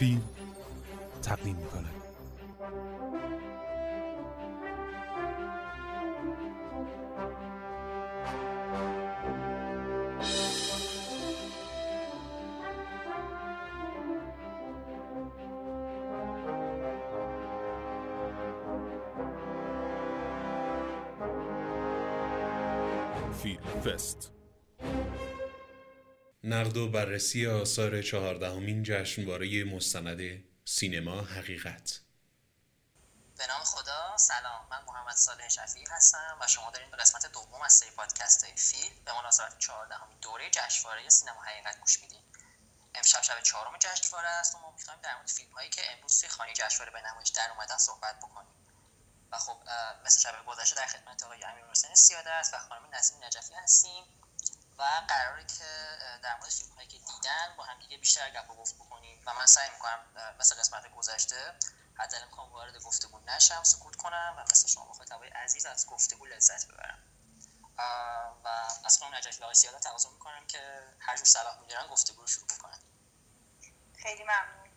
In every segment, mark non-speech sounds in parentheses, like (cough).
فیلم تقدیم می‌کنه. نقد و بررسی آثار چهاردهمین جشنواره مستند سینما حقیقت. به نام خدا سلام. من محمد صالح شفیعی هستم و شما دارین به قسمت دوم از سری پادکست های فیلم به مناسبت چهاردهمین دوره جشنواره سینما حقیقت گوش میدین. امشب شب چهارم جشنواره است و ما می‌خوایم در مورد فیلم هایی که امروز توی خانه جشنواره به نمایش در اومدن صحبت بکنیم. و خب مثل شب گذشته در خدمت آقای امیر حسین سیاده است و خانم نسیم نجفی هستیم. و قراره که در مورد فیلم هایی که دیدن با هم دیگه بیشتر گپ و گفت بکنیم. و من سعی می‌کنم مثل قسمت گذشته حتی امکان وارد گفتگو نشم سکوت کنم و مثل شما مخاطبای عزیز از گفتگو لذت ببرم. و از خانم نجفی و آقای سیاده تقاضا می‌کنم که هر جور صلاح میدارن گفتگو رو شروع کنن خیلی ممنون.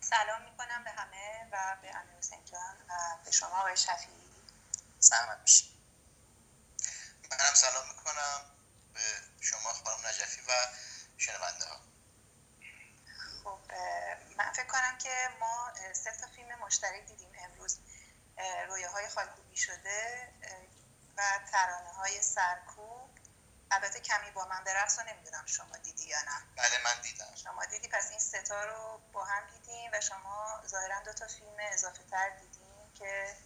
سلام می‌کنم به همه و به امیر حسین جان و به شما آقای شفیعی. سلامت باشید منم سلام می‌کنم. به شما خانم نجفی و شنونده ها. خب من فکر کنم که ما سه تا فیلم مشترک دیدیم امروز. رویاهای خاکوبی شده و ترانه های سرکوب. البته کمی با من برقص رو نمی‌دونم شما دیدی یا نه. بله من دیدم. شما دیدی پس این ستا رو با هم دیدیم و شما ظاهرا دو تا فیلم اضافه تر دیدیم که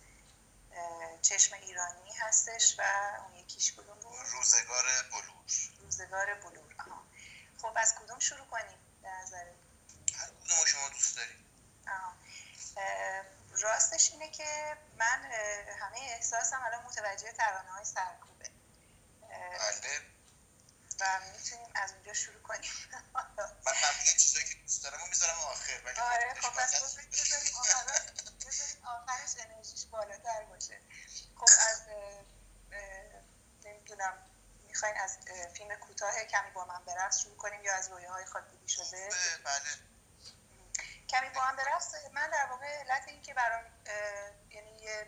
چشم ایرانی هستش و اون یکیش کدوم بود روزگار بلور. روزگار بلور. آها. خب از کدوم شروع کنیم؟ به نظر هر کدوم شما دوست دارید راستش اینه که من همه احساسم الان متوجه ترانه های سرکوبه بله. و می‌تونیم از اونجا شروع کنیم. من معمولا چیزایی که دوست دارم رو می‌ذارم آخر ولی آره خب پس بذاریم آخرش انرژیش بالاتر باشه. خب از نمی‌دونم می‌خواین از فیلم کوتاه کمی با من برقص شروع کنیم یا از رویاهای خالکوبی شده؟ بله. کمی با من برقص من در واقع علت این که برام یعنی یه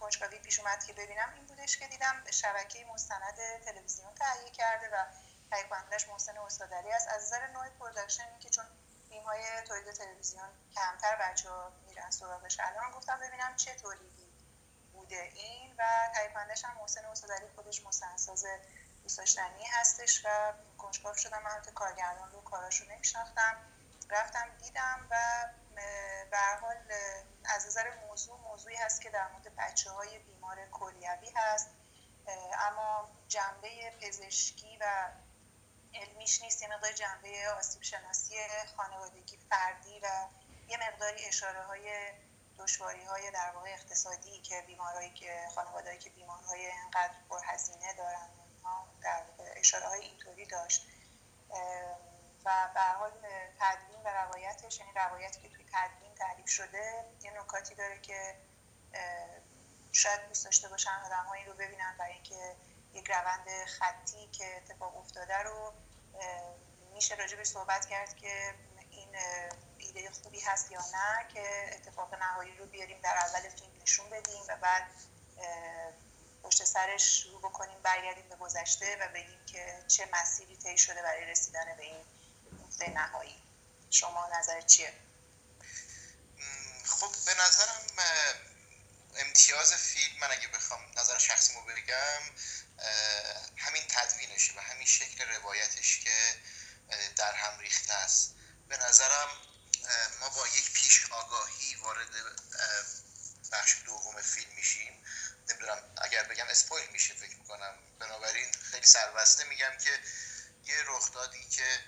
کنجکاوی پیش اومد که ببینم این بودش که دیدم شبکه مستند تلویزیون تهیه کرده و تهیه کنندش محسن استادعلی است. از نظر نوع production که چون فیلم های تولید تلویزیون کمتر بچه ها میرن سراغش. الان گفتم ببینم چه تولیدی بوده این و تهیه هم محسن استادری خودش مستندساز دوست داشتنی هستش و کنجکاو شدم. من کارگردان رو کاراشو نمیشناختم. رفتم دیدم و به حال از نظر موضوع موضوعی هست که در مورد بچه های بیمار کلیوی هست. اما جنبه پزشکی و علمیش نیست یه مقدار جنبه آسیب شناسی خانوادگی فردی و یه مقداری اشاره های دشواری های در واقع اقتصادی که بیمارایی که خانوادهایی که بیمارهای انقدر پرهزینه دارن در اشاره های اینطوری داشت. و به حال تدوین و روایتش یعنی روایتی که توی تدوین تعریف شده یه نکاتی داره که شاید دوست داشته باشن آدم رو ببینن برای اینکه یک روند خطی که اتفاق افتاده رو میشه راجبش صحبت کرد که این ایده خوبی هست یا نه که اتفاق نهایی رو بیاریم در اول فیلم نشون بدیم و بعد پشت سرش شروع بکنیم برگردیم به گذشته و بگیم که چه مسیری طی شده برای رسیدن به این نقطه نهایی. شما نظر چیه؟ خب به نظرم امتیاز فیلم من اگه بخوام نظر شخصیمو بگم همین تدوینشه و همین شکل روایتش که در هم ریخته است. به نظرم ما با یک پیش آگاهی وارد بخش دوم فیلم میشیم. نمی‌دونم اگر بگم اسپویل میشه فکر می‌کنم. بنابراین خیلی سربسته میگم که یه رخدادی که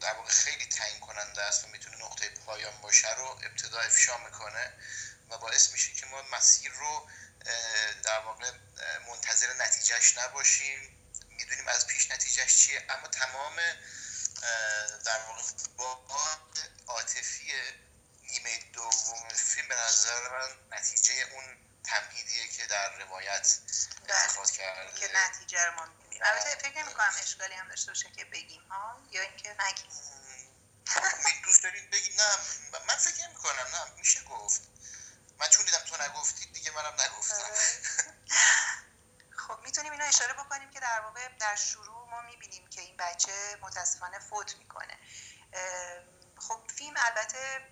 در واقع خیلی تعیین کننده است و می‌تونه نقطه پایان باشه رو ابتدا افشا می‌کنه و باعث میشه که ما مسیر رو در واقع منتظر نتیجهش نباشیم. می‌دونیم از پیش نتیجهش چیه اما تمام در واقع با عاطفی نیمه دوم فیلم به نظر من نتیجه اون تمهیدیه که در روایت اتخاذ کرده. که نتیجه رو ما می‌بینیم البته فکر نمی کنم اشکالی هم داشته باشه که بگیم ها؟ یا اینکه نگیم. (laughs) دوست دارید بگید نه من فکر می‌کنم نه. میشه گفت. من چون دیدم تو نگفتی دیگه منم نگفتم. (laughs) خب می‌تونیم اینو اشاره بکنیم که در واقع در شروع ما می‌بینیم که این بچه متاسفانه فوت می‌کنه. خب فیلم البته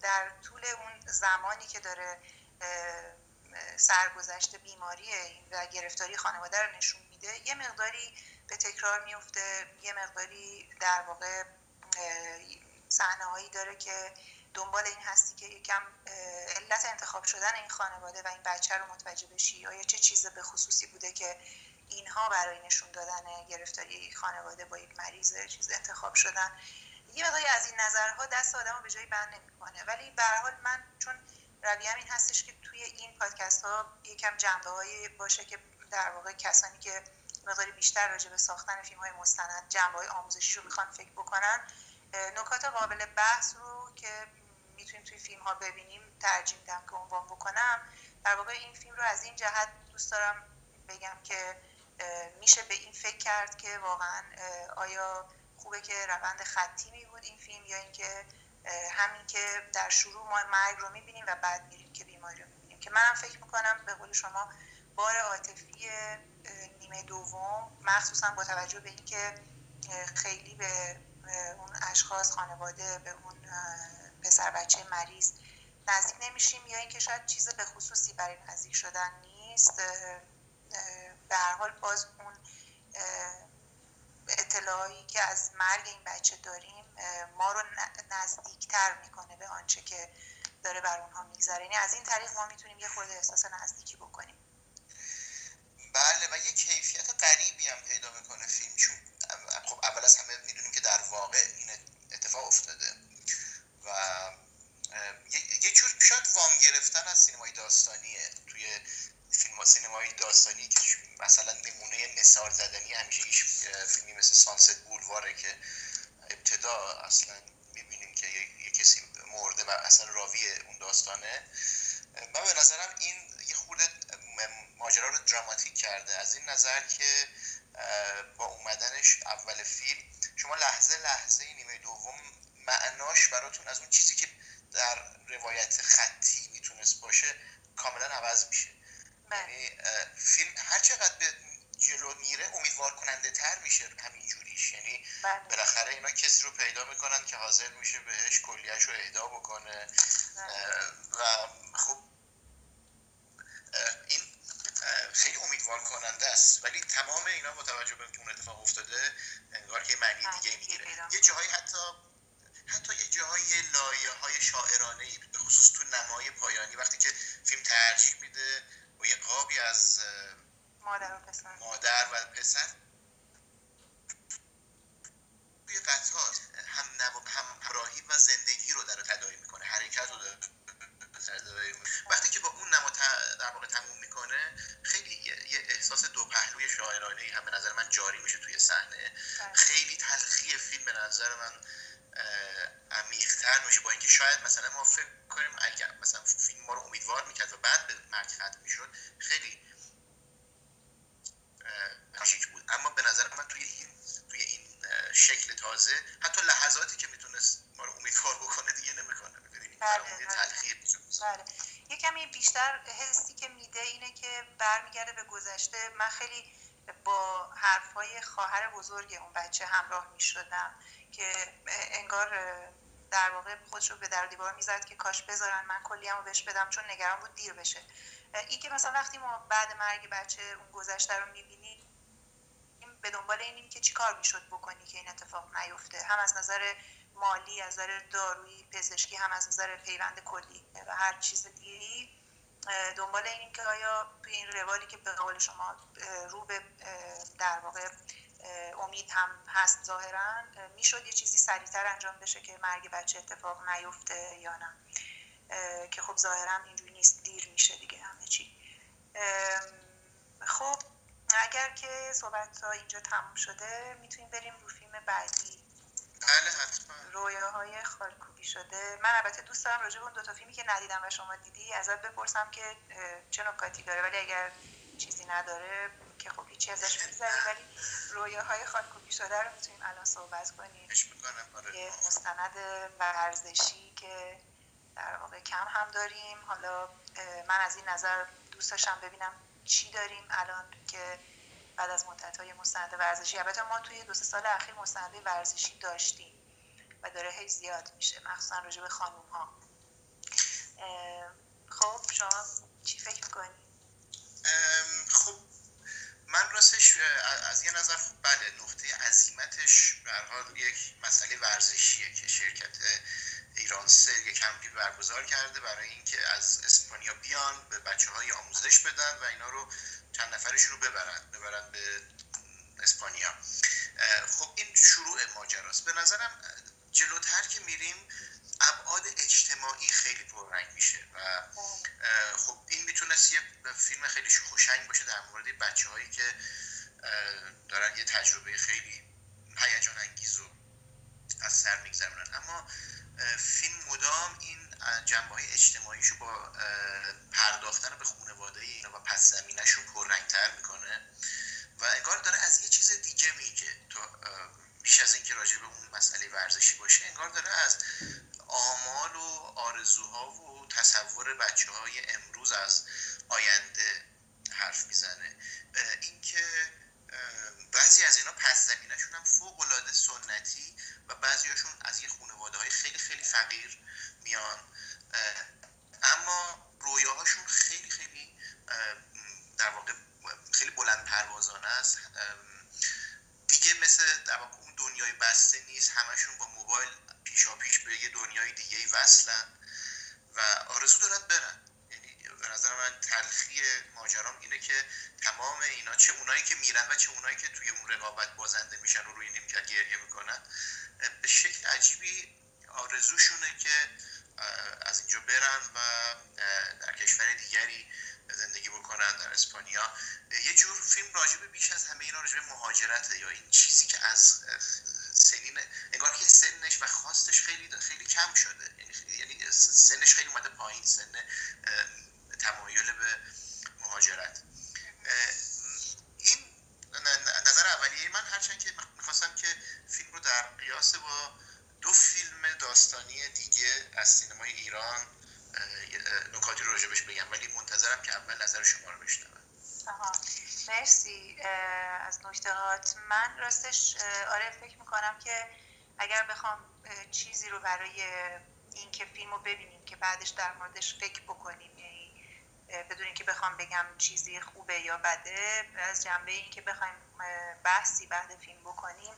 در طول اون زمانی که داره سرگذشت بیماری و گرفتاری خانواده رو نشون میده. یه مقداری به تکرار میفته یه مقداری در واقع صحنه داره که دنبال این هستی که یکم علت انتخاب شدن این خانواده و این بچه رو متوجه بشی آیا چه چیز به خصوصی بوده که اینها برای نشون دادن گرفتاری خانواده با یک مریض چیز انتخاب شدن. یه مقداری از این نظرها دست آدم به جایی بند نمی‌کنه. ولی به حال من چون رویم این هستش که توی این پادکست ها یکم جنبه هایی باشه که در واقع کسانی که مقداری بیشتر راجع به ساختن فیلم های مستند جنبه های آموزشی رو می‌خوان فکر بکنن نکات قابل بحث رو که می‌تونیم توی فیلم ها ببینیم ترجیح میدم که عنوان بکنم. در واقع این فیلم رو از این جهت دوست دارم بگم که میشه به این فکر کرد که واقعا آیا خوبه که روند خطی می بود این فیلم یا اینکه همین که در شروع ما مرگ رو می‌بینیم و بعد میریم که بیماری رو می‌بینیم. که منم فکر می‌کنم به قول شما بار عاطفی نیمه دوم مخصوصا با توجه به اینکه خیلی به اون اشخاص خانواده به اون پسر بچه مریض نزدیک نمیشیم یا اینکه شاید چیز به خصوصی برای نزدیک شدن نیست به هر حال باز اون اطلاعی که از مرگ این بچه داریم ما رو نزدیکتر می‌کنه به آنچه که داره بر اونها میگذره. یعنی از این طریق ما می‌تونیم یه خورده احساس نزدیکی بکنیم. بله و یه کیفیت غریبی هم پیدا می‌کنه فیلم چون خب اول از همه می‌دونیم که در واقع این اتفاق افتاده و یه جور شاید وام گرفتن از سینمای داستانیه. توی فیلم سینمای داستانی که مثلا نمونه نثار زدنی همیشه فیلمی مثل سانست بولواره که ابتدا اصلا می‌بینیم که یه, کسی مرده و اصلا راوی اون داستانه. من به نظرم این یه خورده ماجرا رو دراماتیک کرده از این نظر که با اومدنش اول فیلم شما لحظه لحظه نیمه دوم معناش براتون از اون چیزی که در روایت خطی می‌تونست باشه کاملا عوض میشه بله. یعنی فیلم هر چقدر به جلو میره امیدوار کننده تر میشه همین جوریش یعنی بله. بالاخره اینا کسی رو پیدا می‌کنن که حاضر میشه بهش کلیهش رو اهدا بکنه بله. و خب این خیلی امیدوار کننده است. ولی تمام اینا با توجه به اون اتفاق افتاده انگار که معنی دیگه می‌گیره. یه جاهایی حتی حتی یه جاهای لایه های شاعرانه ای به خصوص تو نمای پایانی وقتی که فیلم ترجیح میده و یه قابی از مادر و پسر. مادر و پسر توی قطار هم همراهی و زندگی رو در تدایی می‌کنه حرکت رو داره. وقتی که با اون نما در واقع تموم می‌کنه خیلی یه احساس دو پهلوی شاعرانه هم به نظر من جاری میشه توی صحنه. بله. خیلی تلخی فیلم به نظر من عمیقتر میشه با اینکه شاید مثلا ما فکر کنیم اگر مثلا فیلم ما رو امیدوار می‌کرد و بعد به مرگ ختم می‌شد خیلی ماژیک بود. اما به نظر من توی این توی این شکل تازه حتی لحظاتی که می‌تونست ما رو امیدوار بکنه دیگه نمی‌کنه. ببینید بله, بله. یه کمی بیشتر حسی که میده اینه که برمیگرده به گذشته. من خیلی با حرفای خواهر بزرگ اون بچه همراه می‌شدم که انگار در واقع خودش رو به در دیوار می‌زد که کاش بذارن من کلیم رو بهش بدم چون نگران بود دیر بشه. این که مثلا وقتی ما بعد مرگ بچه اون گذشته رو می‌بینیم به دنبال اینیم که چی کار می‌شد بکنی که این اتفاق نیفته. هم از نظر مالی از نظر دارویی پزشکی هم از نظر پیوند کلی و هر چیز دیگری دنبال اینیم که آیا توی این روالی که به قول شما رو به در واقع امید هم هست ظاهرا می‌شد یه چیزی سریعتر انجام بشه که مرگ بچه اتفاق نیفته یا نه. که خب ظاهرا اینجوری نیست دیر میشه دیگه همه چی. خب اگر که صحبت ها اینجا تموم شده می‌تونیم بریم رو فیلم بعدی. بله حتما. رویاهای خالکوبی شده. من البته دوست دارم راجع به اون دوتا فیلمی که ندیدم و شما دیدی ازت بپرسم که چه نکاتی داره. ولی اگر چیزی نداره که خب هیچی ازش میگذریم ولی های خاکوبی شده رو می‌تونیم الان صحبت کنیم. آره. یه مستند ورزشی که در واقع کم هم داریم. حالا من از این نظر دوست داشتم ببینم چی داریم الان که بعد از مدت های مستند ورزشی البته ما توی دو سه سال اخیر مستند ورزشی داشتیم و داره هی زیاد میشه مخصوصا راجع به خانوم ها خب شما چی فکر می‌کنی؟ خب من راستش از یه نظر خب بله نقطه عظیمتش به حال یک مسئله ورزشیه که شرکت ایران سه یک کمپی برگزار کرده برای اینکه از اسپانیا بیان به بچه های آموزش بدن و اینا رو چند نفرشون رو ببرن ببرن به اسپانیا. خب این شروع ماجراست. به نظرم جلوتر که میریم ابعاد اجتماعی خیلی پررنگ میشه و خب این می‌تونست یه فیلم خیلی خوشنگ باشه در مورد بچه هایی که دارن یه تجربه خیلی هیجان انگیز و از سر میگذرونن. اما فیلم مدام این جنبه های اجتماعیشو با پرداختن به خانواده اینا و پس زمینشون پررنگتر می‌کنه و انگار داره از یه چیز دیگه میگه. تا بیش از اینکه راجع به اون مسئله ورزشی باشه انگار داره از آمال و آرزوها و تصور بچه های امروز از آینده حرف می‌زنه. اینکه بعضی از اینا پس زمینشون هم فوق العاده سنتی و بعضیاشون از یه خانواده های خیلی خیلی فقیر میان. اما رویاهاشون خیلی خیلی در واقع خیلی بلند پروازانه است. دیگه مثل در واقع اون دنیای بسته نیست. همشون با موبایل پیشا پیش به یه دنیای دیگه وصلن و آرزو دارن برن. به نظر من تلخی ماجرام اینه که تمام اینا چه اونایی که میرن و چه اونایی که توی اون رقابت بازنده میشن و روی نیمکت گریه می‌کنن به شکل عجیبی آرزوشونه که از اینجا برن و در کشور دیگری زندگی بکنن در اسپانیا. یه جور فیلم راجبه بیش از همه اینا راجبه مهاجرته یا این چیزی که از سنین انگار که سنش و خواستش خیلی خیلی کم شده. یعنی, یعنی سنش خیلی اومده پایین سن تمایل به مهاجرت. این نظر اولیه من هرچند که می‌خواستم که فیلم رو در قیاس با دو فیلم داستانی دیگه از سینمای ایران نکاتی رو راجبش بگم ولی منتظرم که اول نظر شما رو بشنوم. مرسی از نکتهات من راستش آره فکر می‌کنم که اگر بخوام چیزی رو برای اینکه فیلم رو ببینیم که بعدش در موردش فکر بکنیم بدون اینکه بخوام بگم چیزی خوبه یا بده از جنبه اینکه بخوایم بحثی بعد فیلم بکنیم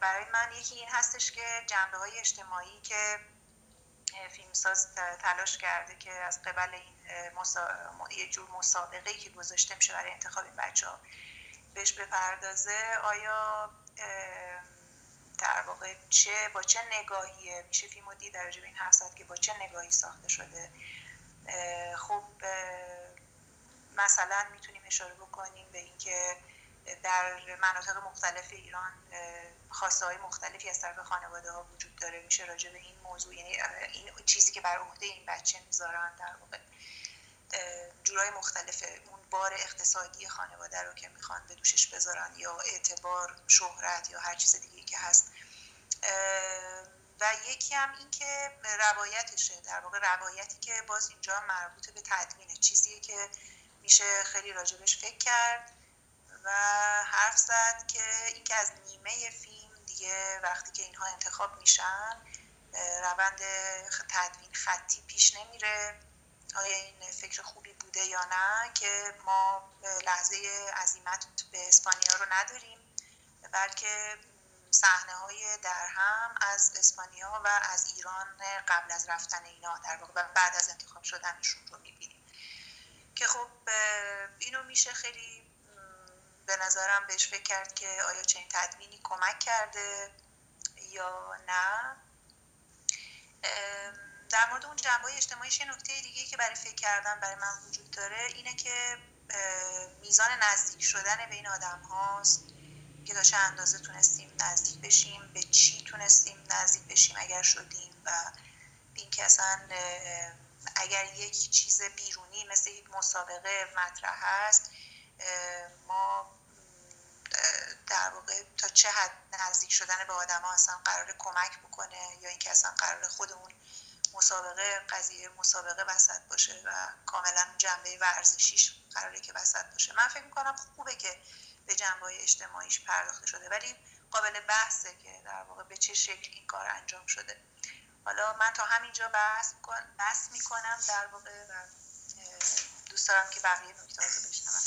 برای من یکی این هستش که جنبه های اجتماعی که فیلمساز تلاش کرده که از قبل این یه جور مسابقه که گذاشته میشه برای انتخاب این بچه ها بهش بپردازه آیا در واقع چه با چه نگاهیه؟ میشه فیلم دید در این حرف که با چه نگاهی ساخته شده؟ خب مثلا می‌تونیم اشاره بکنیم به اینکه در مناطق مختلف ایران خواسته های مختلفی از طرف خانواده ها وجود داره. میشه راجع به این موضوع یعنی این چیزی که بر عهده این بچه می‌ذارن در واقع جورای مختلف اون بار اقتصادی خانواده رو که می‌خوان به دوشش بذارن یا اعتبار شهرت یا هر چیز دیگه که هست. و یکی هم این که روایتشه در واقع روایتی که باز اینجا مربوط به تدوینه. چیزیه که میشه خیلی راجبش فکر کرد و حرف زد که اینکه از نیمه فیلم دیگه وقتی که اینها انتخاب میشن روند تدوین خطی پیش نمیره. آیا این فکر خوبی بوده یا نه که ما لحظه عظیمت به اسپانیا رو نداریم بلکه صحنه های در هم از اسپانیا و از ایران قبل از رفتن اینا در واقع بعد از انتخاب شدنشون رو می‌بینیم. که خب اینو میشه خیلی به نظرم بهش فکر کرد که آیا چنین تدوینی کمک کرده یا نه. در مورد اون جنبه اجتماعیش یه نکته دیگه که برای فکر کردن برای من وجود داره اینه که میزان نزدیک شدن بین آدم هاست که تا چه اندازه تونستیم نزدیک بشیم به چی تونستیم نزدیک بشیم اگر شدیم و اینکه اصلا اگر یک چیز بیرونی مثل یک مسابقه مطرح هست ما در واقع چه حد نزدیک شدن به آدم ها اصلا قرار کمک بکنه یا اینکه اصلا قرار خودمون مسابقه قضیه مسابقه وسط باشه و کاملا جنبه ورزشیش قراره که وسط باشه. من فکر می‌کنم خوبه که به جنبه اجتماعیش پرداخته شده. ولی قابل بحثه که در واقع به چه شکل این کار انجام شده. حالا من تا همینجا بحث, بحث می‌کنم در واقع و دوست دارم که بقیه نکته رو بشنوم.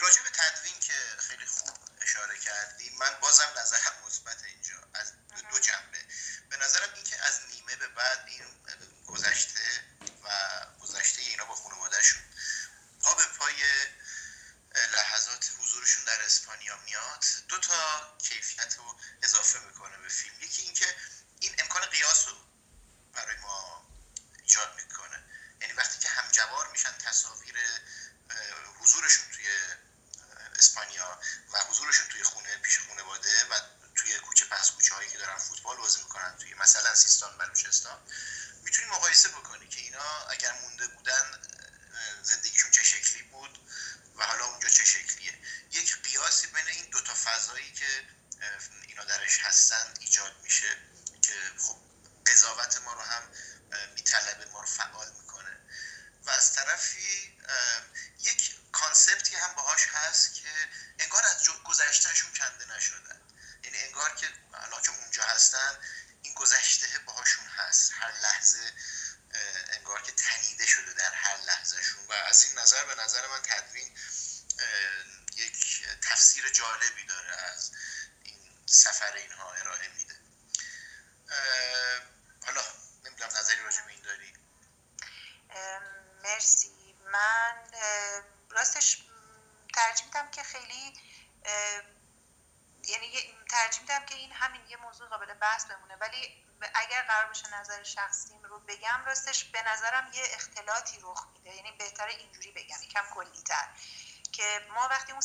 راجع به تدوین که خیلی خوب اشاره کردی من بازم نظرم مثبت اینجا از دو جنبه. به نظرم اینکه از نیمه به بعد این گذشته و گذشته اینا با خانوادهشون پا به پای لحظات حضورشون در اسپانیا میاد دو تا کیفیت رو اضافه می‌کنه به فیلم یکی اینکه این امکان قیاس رو برای ما ایجاد می‌کنه یعنی وقتی که همجوار میشن تصاویر حضورشون توی اسپانیا و حضورشون توی خونه پیش خانواده و توی کوچه پس کوچه هایی که دارن فوتبال بازی می‌کنن توی مثلا سیستان بلوچستان می‌تونی مقایسه بکنی که اینا اگر مونده بودن زندگیشون چه شکلی بود و حالا اونجا چه شکلیه یک قیاسی بین این دوتا فضایی که اینا درش هستن ایجاد میشه که خب قضاوت ما رو هم میطلبه ما رو فعال می‌کنه و از طرفی یک کانسپتی هم باهاش هست که انگار از گذشتهشون کنده نشدن یعنی انگار که الان که اونجا هستن این گذشته باهاشون هست هر لحظه انگار که تنیده شده در هر لحظهشون و از این نظر به نظر من تدوین یک تفسیر جالبی داره از این سفر اینها ارائه میده حالا نمی‌دونم نظری راجع به این داری مرسی من راستش ترجیح میدم که خیلی یعنی ترجیح میدم که این همین یه موضوع قابل بحث بمونه ولی اگر قرار باشه نظر شخصیم رو بگم راستش به نظرم یه اختلاطی رخ میده. یعنی بهتره اینجوری بگم یکم کلیتر. که ما وقتی اون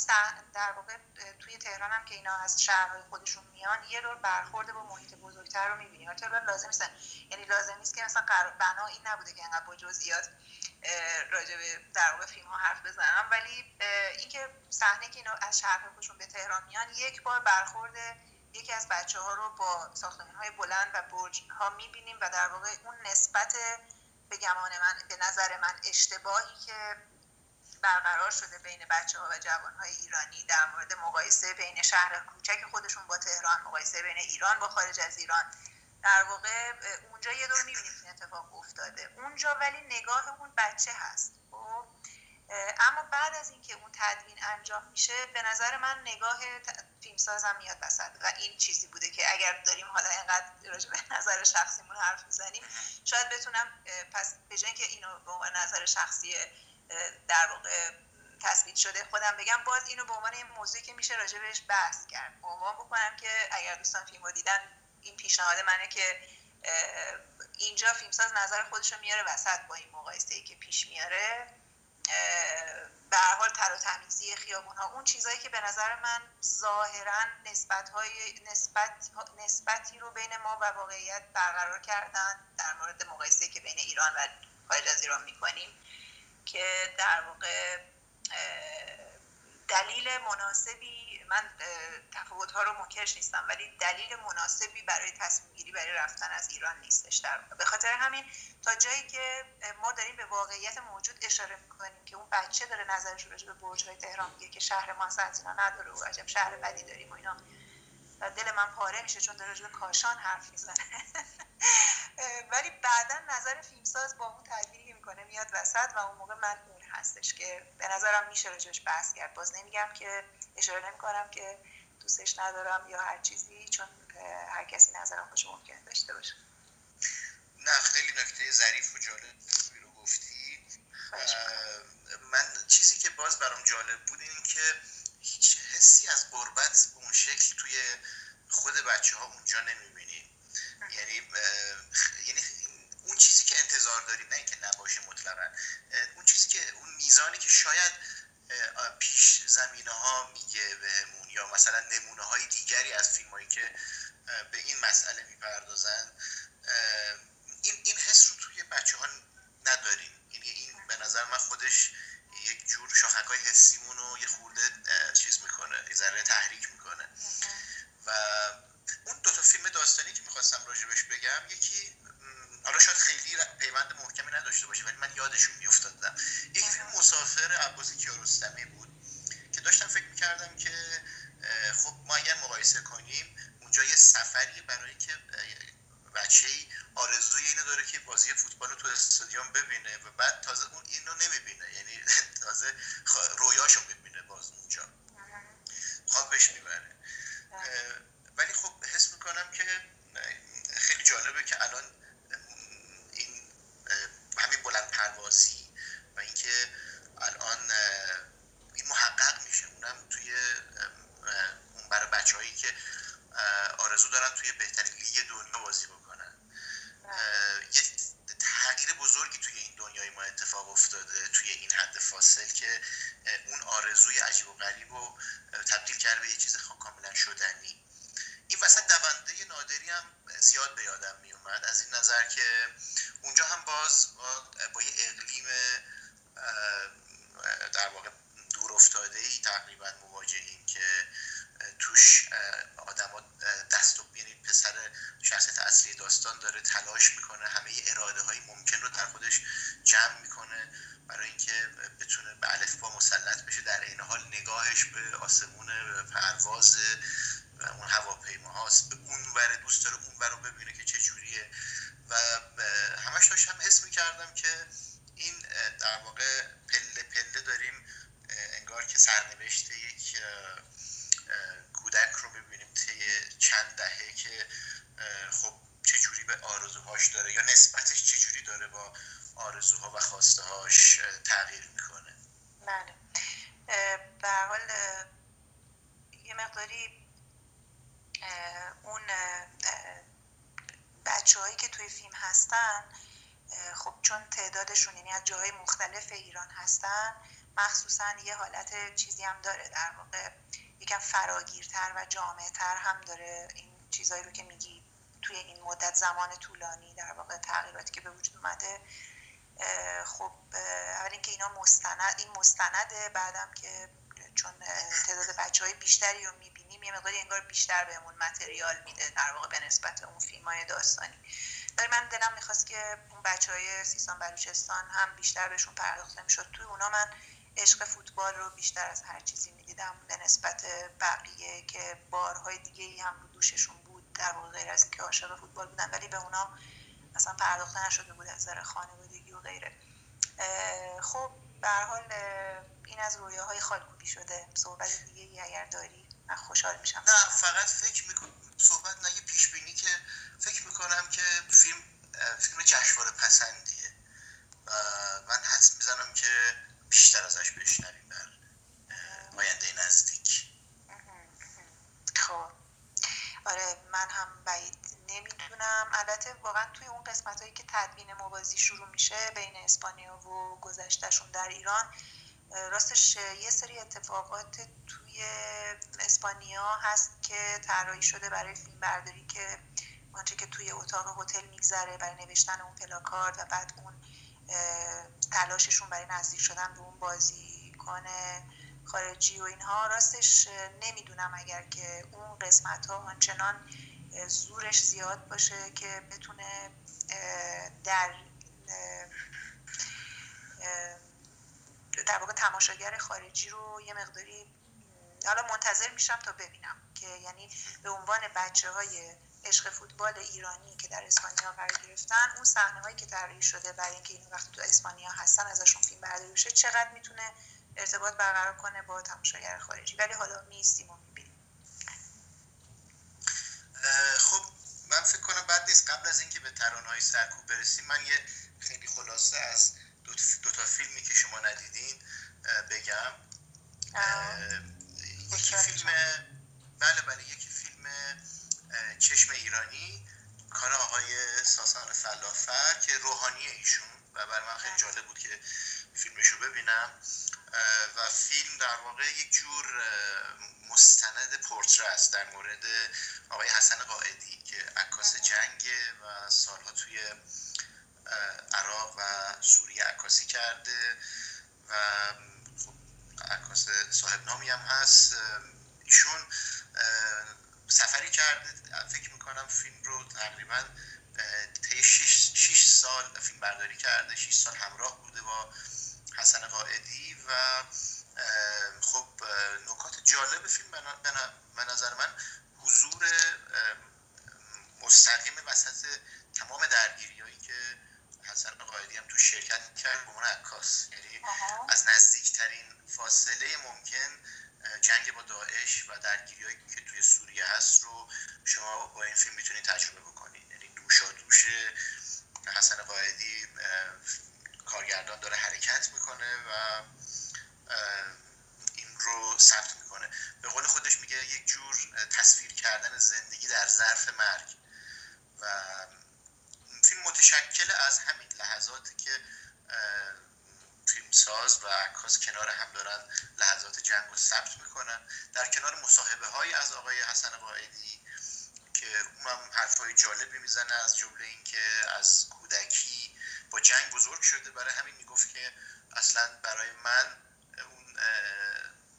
در واقع توی تهران هم که اینا از شهرهای خودشون میان یه دور برخورد با محیط بزرگتر رو می‌بینیم. البته لازم نیست یعنی لازم نیست که مثلا قرار بنا این نبوده که انقدر با جزئیات راجع به در واقع فیلم ها حرف بزنم. ولی اینکه صحنه که اینا از شهرهای خودشون به تهران میان یک بار برخورد یکی از بچه ها رو با ساختمان های بلند و برج ها می‌بینیم و در واقع اون نسبت به گمان من به نظر من اشتباهی که برقرار شده بین بچه ها و جوان های ایرانی در مورد مقایسه بین شهر کوچک خودشون با تهران مقایسه بین ایران با خارج از ایران. در واقع اونجا یه دور می‌بینیم این اتفاق افتاده. اونجا ولی نگاه اون بچه هست. خب اما بعد از اینکه اون تدوین انجام میشه به نظر من نگاه فیلمسازم میاد وسط و این چیزی بوده که اگر داریم حالا اینقدر راجع به نظر شخصیمون حرف می‌زنیم شاید بتونم پس به که اینو به عنوان نظر شخصی در واقع تثبیت شده خودم بگم باز اینو به عنوان موضوعی که میشه راجع بهش بحث کرد. عنوان بکنم که اگر دوستان فیلمو دیدن این پیشنهاد منه که اینجا فیلمساز نظر خودش رو میاره وسط با این مقایسه ای که پیش میاره. به حال تر و تمیزی خیابون ها اون چیزایی که به نظر من ظاهرا نسبت های نسبت نسبتی رو بین ما و واقعیت برقرار کردن در مورد مقایسه که بین ایران و خارج از ایران می‌کنیم که در واقع دلیل مناسبی من تفاوت ها رو منکرش نیستم ولی دلیل مناسبی برای تصمیم گیری برای رفتن از ایران نیستش. در به خاطر همین تا جایی که ما داریم به واقعیت موجود اشاره می‌کنیم که اون بچه داره نظرش راجع به برج های تهران میگه که شهر ما از اینا نداره و عجب شهر بدی داریم و اینا. دل من پاره میشه چون راجع به کاشان حرف می‌زنه. (laughs) ولی بعدا نظر فیلمساز با اون تغییری که می‌کنه میاد وسط و اون موقع من هستش که به نظرم میشه راجعش بحث کرد. باز نمیگم که اشاره نمی‌کنم که دوستش ندارم یا هر چیزی چون هر کسی نظر خودش ممکن داشته باشه. نه خیلی نکته ظریف و جالب رو گفتی. من چیزی که باز برام جالب بود این که هیچ حسی از قربت به اون شکل توی خود بچه ها اونجا نمی‌بینیم یعنی یعنی اون چیزی که انتظار داریم نه اینکه نباشه مطلقا. اون چیزی که اون میزانی که شاید پیش زمینه ها میگه بهمون یا مثلا نمونه های دیگری از فیلم هایی که به این مسئله می‌پردازن این این حس رو توی بچه ها نداریم. یعنی این به نظر من خودش یک جور شاخک های حسیمون رو یه خورده چیز می‌کنه یه ذره تحریک می‌کنه. و اون دو تا فیلم داستانی که می‌خواستم راجبش بگم یکی حالا شاید خیلی پیوند محکمی نداشته باشه ولی من یادشون میافتادم. یک فیلم مسافر عباس کیارستمی بود که داشتم فکر می‌کردم که خب ما اگر مقایسه کنیم اونجا یه سفری برای که بچه ای آرزوی اینو داره که بازی فوتبال رو تو استادیوم ببینه و بعد تازه اون اینو نمی‌بینه. یعنی (laughs) تازه رویاشو می‌بینه باز اونجا. خوابش می‌بره. ولی خب حس می‌کنم که خیلی جالبه که الان این همین پروازی و اینکه الان این محقق میشه. اونم توی اون برای بچه که آرزو دارن توی بهترین لیگ دنیا بازی بکنن. یه تغییر بزرگی توی این دنیای ما اتفاق افتاده توی این حد فاصل که اون آرزوی عجیب و غریب رو تبدیل کرده به یه چیز کاملا شدنی. وسط دونده نادری هم زیاد به یادم می اومد از این نظر که اونجا هم باز با یه اقلیم در واقع دور افتاده ای تقریبا مواجهیم که توش آدما دست و یعنی پسر شخصیت اصلی داستان داره تلاش می‌کنه همه اراده های ممکن رو در خودش جمع می‌کنه برای اینکه بتونه به الف با مسلط بشه. در این حال نگاهش به آسمون پرواز اون هواپیما هاست. به اون ور دوست داره اون ور رو ببینه که چه جوریه. و همش داشتم حس می‌کردم که این در واقع پله پله داریم انگار که سرنوشت یک کودک رو می‌بینیم طی چند دهه که خب چجوری به آرزوهاش داره یا نسبتش چجوری داره با آرزوها و خواسته هاش تغییر می‌کنه. بله. به حال یه مقداری اون بچه هایی که توی فیلم هستن خب چون تعدادشون یعنی از جاهای مختلف ایران هستن مخصوصا یه حالت چیزی هم داره. در واقع یکم فراگیرتر و جامعتر هم داره این چیزایی رو که میگی توی این مدت زمان طولانی در واقع تغییراتی که به وجود اومده. خب اول اینکه اینا مستند این مستنده بعدم که چون تعداد بچه های بیشتری رو می‌بینیم یه مقداری انگار بیشتر بهمون متریال میده در واقع به نسبت اون فیلم های داستانی. ولی من دلم می‌خواست که اون بچه های سیستان بلوچستان هم بیشتر بهشون پرداخته می‌شد. توی اونا من عشق فوتبال رو بیشتر از هر چیزی می‌دیدم. به نسبت بقیه که بارهای دیگه ای هم دوششون بود در واقع غیر از اینکه عاشق فوتبال بودن ولی به اونا اصلا پرداخته نشده بود از نظر خانوادگی و غیره. خب به حال این از رویاهای خالکوبی شده. صحبت دیگه ای اگر داری من خوشحال میشم. نه فقط فکر می‌کنم صحبت نگه پیش بینی که فکر می‌کنم که فیلم فیلم جشنواره پسندیه. و من حدس می‌زنم که بیشتر ازش بشنویم در آینده نزدیک. خب. آره من هم بعید نمی‌دونم. البته واقعا توی اون قسمت هایی که تدوین موازی شروع میشه بین اسپانیا و گذشتهشون در ایران راستش یه سری اتفاقات توی اسپانیا هست که طراحی شده برای فیلم برداری که آنچه که توی اتاق هتل میگذره برای نوشتن اون پلاکارد و بعد اون تلاششون برای نزدیک شدن به اون کنه خارجی و اینها راستش نمی‌دونم اگر که اون قسمت ها آنچنان زورش زیاد باشه که بتونه در در واقع تماشاگر خارجی رو یه مقداری حالا منتظر میشم تا ببینم که یعنی به عنوان بچه های عشق فوتبال ایرانی که در اسپانیا قرار گرفتن اون صحنه هایی که طراحی شده برای اینکه این وقت تو اسپانیا هستن ازشون فیلم برداری بشه چقدر می‌تونه ارتباط برقرار کنه با تماشاگر خارجی؟ ولی حالا نیستیم و می‌بینیم. خب من فکر کنم بعد نیست. قبل از اینکه به ترانه های سرکوب برسیم من یه خیلی خلاصه از دو, دو تا فیلمی که شما ندیدین بگم. یکی فیلم بله بله یکی فیلم چشم ایرانی کار آقای ساسان فلافر که روحانی ایشون و بر من خیلی جالب بود که فیلمشو ببینم. و فیلم در واقع یک جور مستند پورتره است در مورد آقای حسن قائدی که عکاس جنگ و سالها توی عراق و سوریه عکاسی کرده و خب عکاس صاحب نامی هم هست. ایشون سفری کرده. فکر می‌کنم فیلم رو تقریبا طی 6 سال فیلم برداری کرده. 6 سال همراه بوده با حسن قائدی و خب نکات جالب فیلم به نظر من حضور مستقیم وسط تمام درگیری هایی که حسن قائدی هم تو شرکت کرد به عنوان عکاس. یعنی از نزدیکترین فاصله ممکن جنگ با داعش و درگیری هایی که توی سوریه هست رو شما با این فیلم می‌تونید تجربه بکنید. یعنی دوشا دوش حسن قائدی کارگردان داره حرکت می‌کنه و این رو ثبت می‌کنه. به قول خودش میگه یک جور تصویر کردن زندگی در ظرف مرگ. و متشکل از همین لحظاتی که فیلمساز و عکاس کنار هم دارن لحظات جنگ رو ثبت می‌کنن. در کنار مصاحبه های از آقای حسن قائدی که اونم حرفای جالبی می‌زنه از جمله اینکه از کودکی با جنگ بزرگ شده. برای همین می‌گفت که اصلا برای من اون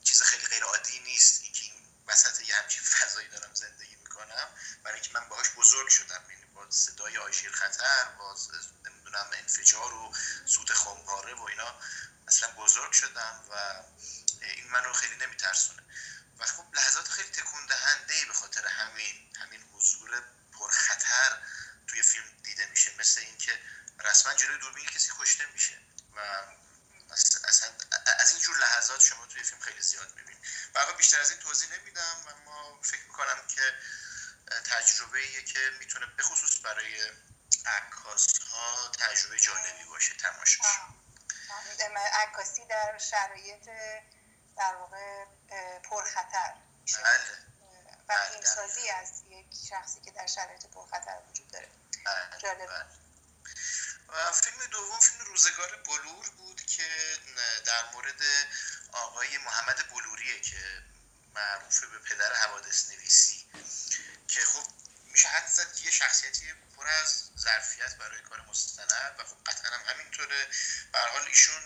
چیز خیلی غیر عادی نیست اینکه این وسط یه همچین فضایی دارم زندگی می‌کنم. برای اینکه من باهاش بزرگ شدم یعنی صدای آژیر خطر با نمی‌دونم انفجار و سوت خمپاره و اینا. اصلا بزرگ شدم و این منو خیلی نمیترسونه. و خب لحظات خیلی تکون دهنده به خاطر همین همین حضور پرخطر توی فیلم دیده میشه. مثل اینکه رسما جلوی دوربین کسی کشته میشه و اصلا از این جور لحظات شما توی فیلم خیلی زیاد می‌بینید و بیشتر از این توضیح نمیدم اما فکر می‌کنم که تجربه که می‌تونه به خصوص برای عکاس ها تجربه جالبی باشه تماشاش. عکاسی در شرایط در واقع پرخطر بله و فیلمسازی از یک شخصی که در شرایط پرخطر وجود داره. جالب بله. و فیلم دوم فیلم روزگار بلور بود که در مورد آقای محمد بلوریه که معروف به پدر حوادث نویسی. که خب میشه حد زد که یه شخصیتی پر از ظرفیت برای کار مستند و خب قطعا هم همینطوره. به حال ایشون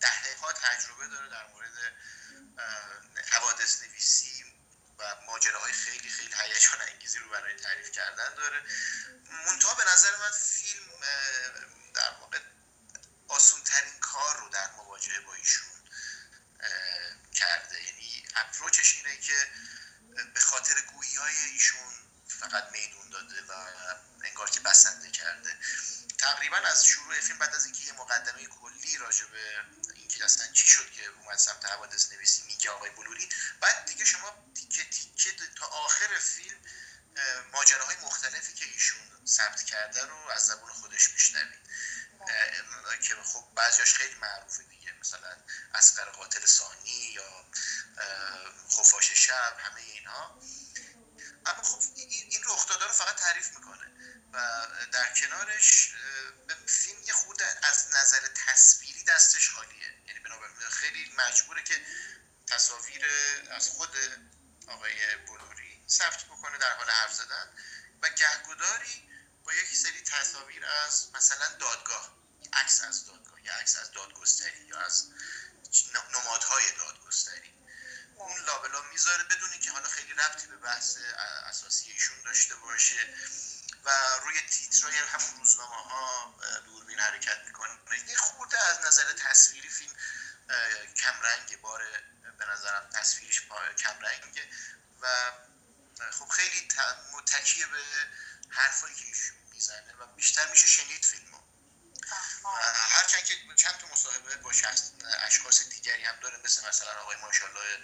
دهه ها تجربه داره در مورد حوادث نویسی و ماجراهای خیلی خیلی هیجان انگیزی رو برای تعریف کردن داره. منتها به نظر من فیلم در واقع آسون ترین کار رو در مواجهه با ایشون کرده. یعنی اپروچش اینه که به خاطر گویی های ایشون فقط میدون داده و انگار که بسنده کرده. تقریبا از شروع فیلم بعد از اینکه یه مقدمه کلی راجع به اینکه اصلا چی شد که اومد سمت حوادث نویسی میگه آقای بلوری بعد دیگه شما تیکه تیکه تا آخر فیلم ماجراهای مختلفی که ایشون ثبت کرده رو از زبون خودش میشنوید. که خب بعضیاش خیلی معروفه دیگه مثلا اسقر قاتل ثانی یا خفاش شب همه اینها اما خب این رخدادا رو فقط تعریف می‌کنه. و در کنارش فیلم یه خود از نظر تصویری دستش خالیه. یعنی بنابراین خیلی مجبوره که تصاویر از خود آقای بلوری ثبت بکنه در حال حرف زدن. و گهگداری با یک سری تصاویر از مثلا دادگاه عکس از دادگاه یا عکس از دادگستری یا از نمادهای دادگستری اون لابلا می‌ذاره بدون اینکه حالا خیلی ربطی به بحث اساسی ایشون داشته باشه و روی تیترای همون روزنامه ها دوربین حرکت می‌کنه یه خورده از نظر تصویری فیلم کمرنگ بار به نظرم تصویرش کمرنگه و خب خیلی تکیه به حرفایی که ایشون می‌زنه و بیشتر میشه شنید فیلمو هرچند که چند تا مصاحبه با شخص اشخاص دیگری هم داره مثل مثلا آقای ماشالله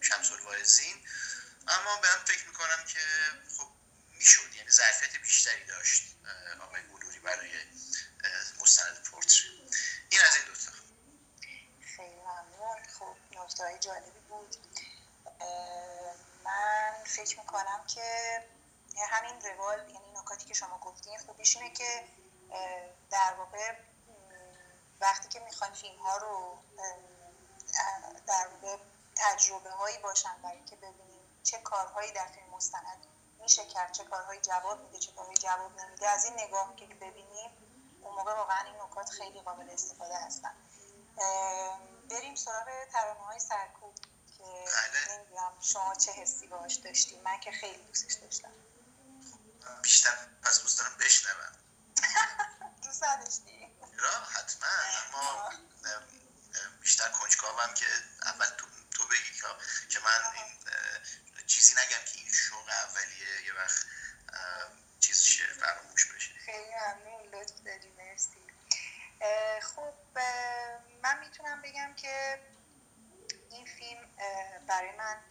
شمس الواعظین اما به هم فکر می‌کنم که خب می‌شد یعنی ظرفیت بیشتری داشت آقای بلوری برای مستند پورتری این از این دوتا خیلی ممنون خب نکته جالبی بود من فکر می‌کنم که همین روال یعنی نکاتی که شما گفتین خوبیش اینه که در واقع وقتی که می‌خواین فیلم ها رو در واقع تجربه هایی باشن برای که ببینیم چه کارهایی در فیلم مستند. میشه کرد چه کارهایی جواب میده چه کارهایی جواب نمیده. از این نگاه که ببینیم اون موقع واقعا این نکات خیلی قابل استفاده هستن. بریم سراغ ترانه های سرکوب که بله. نمی‌دونم شما چه حسی باهاش داشتی من که خیلی دوستش داشتم. بیشتر پس دوست دارم بشنوم. (laughs) دوست نداشتی؟ را حتما اما بیشتر کنجکاوم که اول تو, تو بگی که- من این چیزی نگم که این شوق اولیه یه وقت چیز شه فراموش بشه. خیلی ممنون لطف داری مرسی. خب من می‌تونم بگم که این فیلم برای من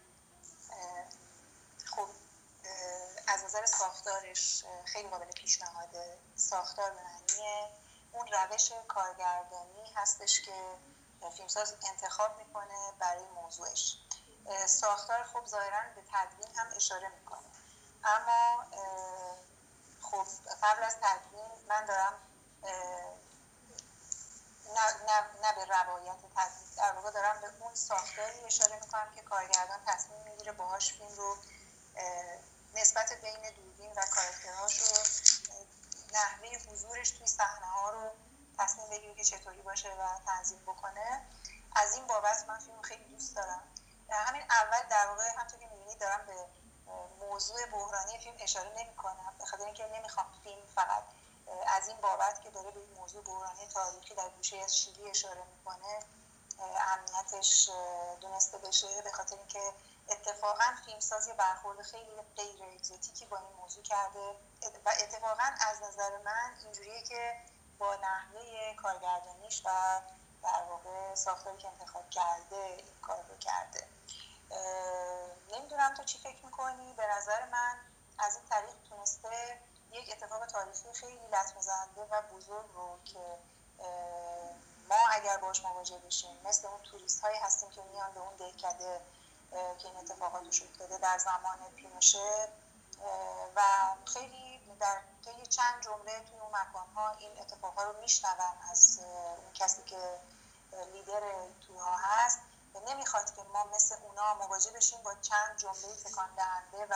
خب از نظر ساختارش خیلی قابل پیشنهاده. ساختار معنی اون روش کارگردانی هستش که فیلمساز انتخاب می‌کنه برای موضوعش. ساختار خب ظاهرا به تدوین هم اشاره می‌کنه. اما خب قبل از تدوین من دارم نه, نه, نه به روایت تدوین در واقع دارم به اون ساختاری اشاره می‌کنم که کارگردان تصمیم می‌گیره باهاش فیلم رو نسبت بین دوربین و کاراکترهاش رو نحوه حضورش توی صحنه ها رو تصمیم بگیره که چطوری باشه و تنظیم بکنه. از این بابت من فیلم خیلی دوست دارم. همین اول در واقع همطور که می‌بینید دارم به موضوع بحرانی فیلم اشاره نمی کنم به خاطر اینکه نمی‌خوام فیلم فقط از این بابت که داره به این موضوع بحرانی تاریخی در گوشه از شیلی اشاره می‌کنه اهمیتش اه، دونسته بشه به خاطر اینکه اتفاقا فیلمساز یه برخورد خیلی غیر اگزوتیکی با این موضوع کرده. و اتفاقا از نظر من اینجوریه که با نحوه کارگردانیش و در واقع ساختاری که انتخاب کرده این کار رو کرده. نمی‌دونم تو چی فکر می‌کنی؟ به نظر من از این طریق تونسته یک اتفاق تاریخی خیلی لطمه زننده و بزرگ رو که ما اگر باش مواجه بشیم مثل اون توریست هایی هستیم که میان به اون دهکده که این اتفاقاتش افتاده در زمان پینوشه و خیلی در طی چند جمله توی اون مکان ها این اتفاقها رو میشنون از اون کسی که لیدر توها هست. و نمی‌خواد که ما مثل اونا مواجه بشیم با چند جمله تکان دهنده و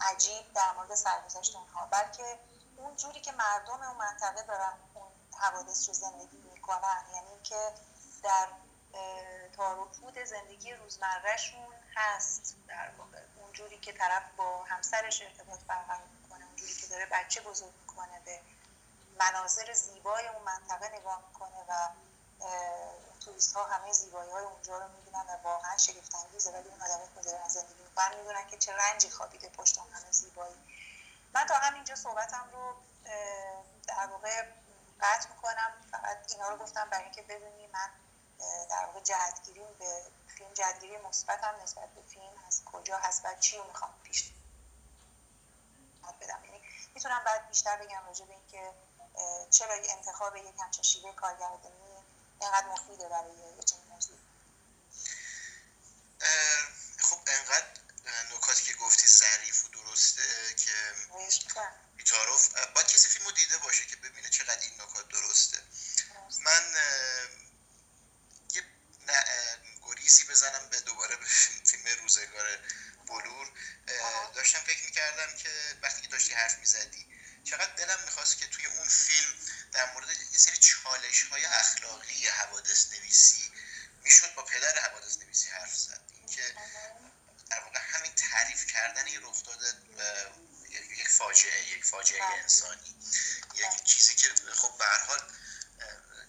عجیب در مورد سرگذشت اونها. بلکه اون جوری که مردم اون منطقه دارن اون حوادث رو زندگی می‌کنن. یعنی که در اه، تار و زندگی روزمرهشون هست در واقع. اون جوری که طرف با همسرش ارتباط برقرار می‌کنه اون جوری که داره بچه بزرگ می‌کنه به مناظر زیبای اون منطقه نگاه می‌کنه و توریست ها همه زیبایی های اونجا رو می‌بینن و واقعا شگفت انگیزه ولی اون آدمایی که دارن زندگی می‌کنن می‌دونن که چه رنجی خوابیده پشت اون همه زیبایی. من تا همینجا صحبتم رو در واقع قطع می‌کنم. فقط اینا رو گفتم برای اینکه ببینی من در واقع جهتگیری به فیلم جهتگیری مثبتم نسبت به فیلم از کجا هست و چی رو می‌خوام پیش بدم یعنی می‌تونم بعد بیشتر بگم راجع به اینکه چرا انتخاب یک همچین شیوه کارگردانی اینقدر مفیده برای یه چنین موضوع خب انقدر نکاتی که گفتی ظریف و درسته که بیتاروف باید کسی فیلمو دیده باشه که ببینه چقدر این نکات درسته. من یه گریزی بزنم به دوباره به فیلم روزگار بلور. داشتم فکر می‌کردم که وقتی که داشتی حرف می‌زدی چقدر دلم می‌خواست که توی اون فیلم در مورد یه سری چالش های اخلاقی حوادث نویسی می‌شد با پدر حوادث نویسی حرف زد. اینکه در واقع همین تعریف کردن یه رخ داده یک فاجعه یک فاجعه بله. انسانی یک چیزی که خب به هر حال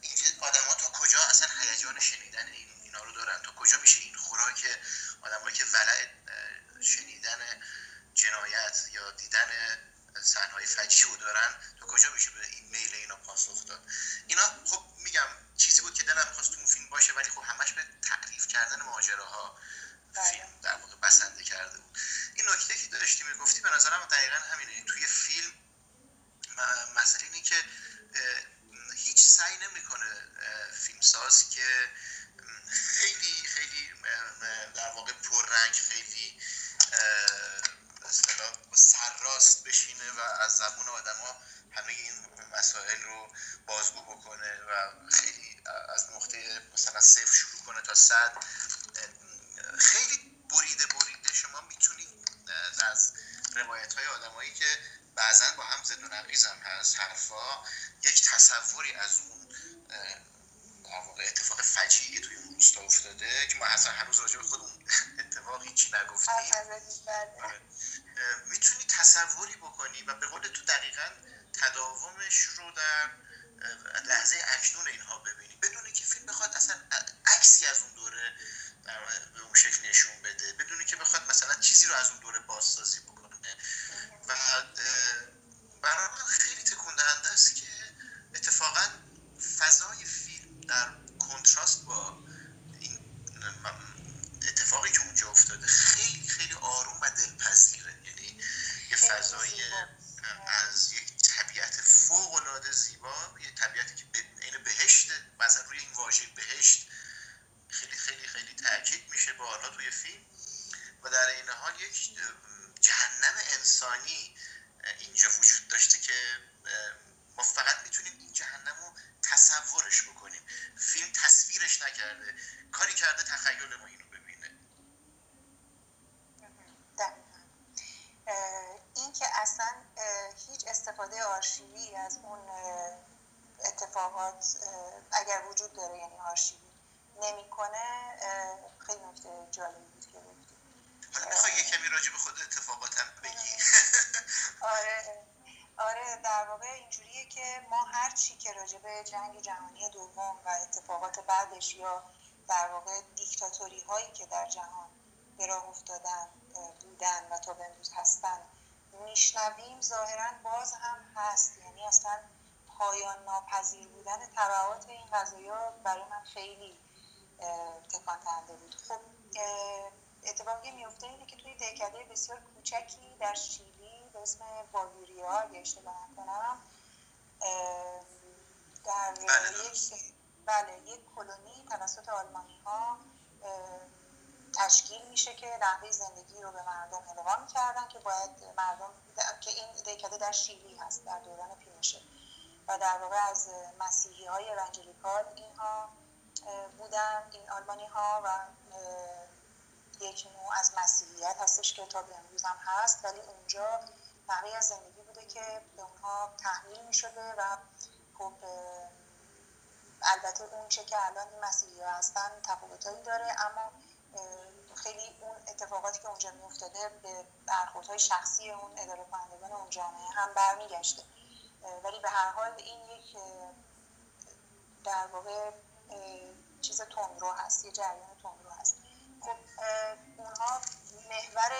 اینکه آدما تا کجا اصلا هیجان شنیدن این اینا رو دارن؟ تا کجا میشه این خوراک آدمایی که ولع شنیدن جنایت یا دیدن صحنه‌های فجیع رو دارن. تا کجا میشه به این میل اینا پاسخ داد. اینا خب میگم چیزی بود که دلم می‌خواست تو اون فیلم باشه ولی خب همش به تعریف کردن ماجراها بله. فیلم در واقع بسنده کرده بود. این نکته که داشتی می‌گفتی به نظرم دقیقا همینه. توی فیلم مسئله اینه که هیچ سعی نمی‌کنه فیلمساز که خیلی خیلی در واقع پررنگ خیلی اه، به اصطلاح سرراست بشینه و از زبون آدما همه این مسائل رو بازگو بکنه و خیلی از نقطه مثلا صفر شروع کنه تا صد اه، خیلی بریده بریده شما می‌تونید از روایت های آدمایی که بعضا با هم زد و نقیز هم هست حرفا یک تصوری از اون اه، در واقع اتفاق فجیعی توی اون روستا افتاده که ما اصلا هنوز راجع به خود اون اتفاق هیچی نگفتیم آره. می‌تونی تصوری بکنی و به قول تو دقیقا تداومش رو در لحظه اکنون اینها ببینی بدونی که فیلم بخواد اصلا عکسی از اون دوره به اون شکل نشون بده بدونی که بخواد مثلا چیزی رو از اون دوره بازسازی بکنه و برای من خیلی تکون دهنده است که اتفاقا فضای فیلم در کنتراست با این اتفاقی که اونجا افتاده خیلی خیلی آروم و دلپذیره یعنی یه فضای از یک طبیعت فوق العاده زیبا یه طبیعتی که عین بهشت مثلا روی این واژه بهشت خیلی خیلی خیلی تاکید میشه بارها توی فیلم و در این حال یک جهنم انسانی اینجا وجود داشته که ما فقط می‌تونیم این جهنم رو تصورش بکنیم فیلم تصویرش نکرده کاری کرده تخیل ما اینو ببینه این که اصلا هیچ استفاده آرشیوی از اون اتفاقات اگر وجود داره یعنی آرشیوی نمی‌کنه خیلی نکته جالبی بود که حالا می‌خوای یه کمی راجع به خود اتفاقاتم بگی. (laughs) آره آره در واقع اینجوریه که ما هر چی که راجع به جنگ جهانی دوم و اتفاقات بعدش یا در واقع دیکتاتوری هایی که در جهان به راه افتادن بودن و تا به امروز هستن میشنویم ظاهرا باز هم هست. یعنی اصلا پایان ناپذیر بودن تبعات این قضایا برای من خیلی تکان دهنده بود. خب اتفاقی میفته اینه که توی دهکده بسیار کوچکی در شیلی به اسم باگوریا اگه اشتباه نکنم در یک بله یک کلونی توسط آلمانی ها تشکیل میشه که نحوه زندگی رو به مردم القا می‌کردن که باید مردم که این دهکده در شیلی هست در دوران پینوشه در واقع از مسیحی های اونجلیکال اینها بودن این آلمانی ها و یک نوع از مسیحیت هستش که تا به امروز هم هست ولی اونجا نحوه از زندگی بوده که به اونها تحمیل می شده و خب البته اون چه که الان این مسیحی ها هستن تفاوتایی داره اما خیلی اون اتفاقاتی که اونجا می افتاده به برخوردهای شخصی اون اداره کنندگان اون جامعه هم برمیگشته. ولی به هر حال این یک در واقع چیز تندرو هست یه جریان تندرو هست. خب اونها محور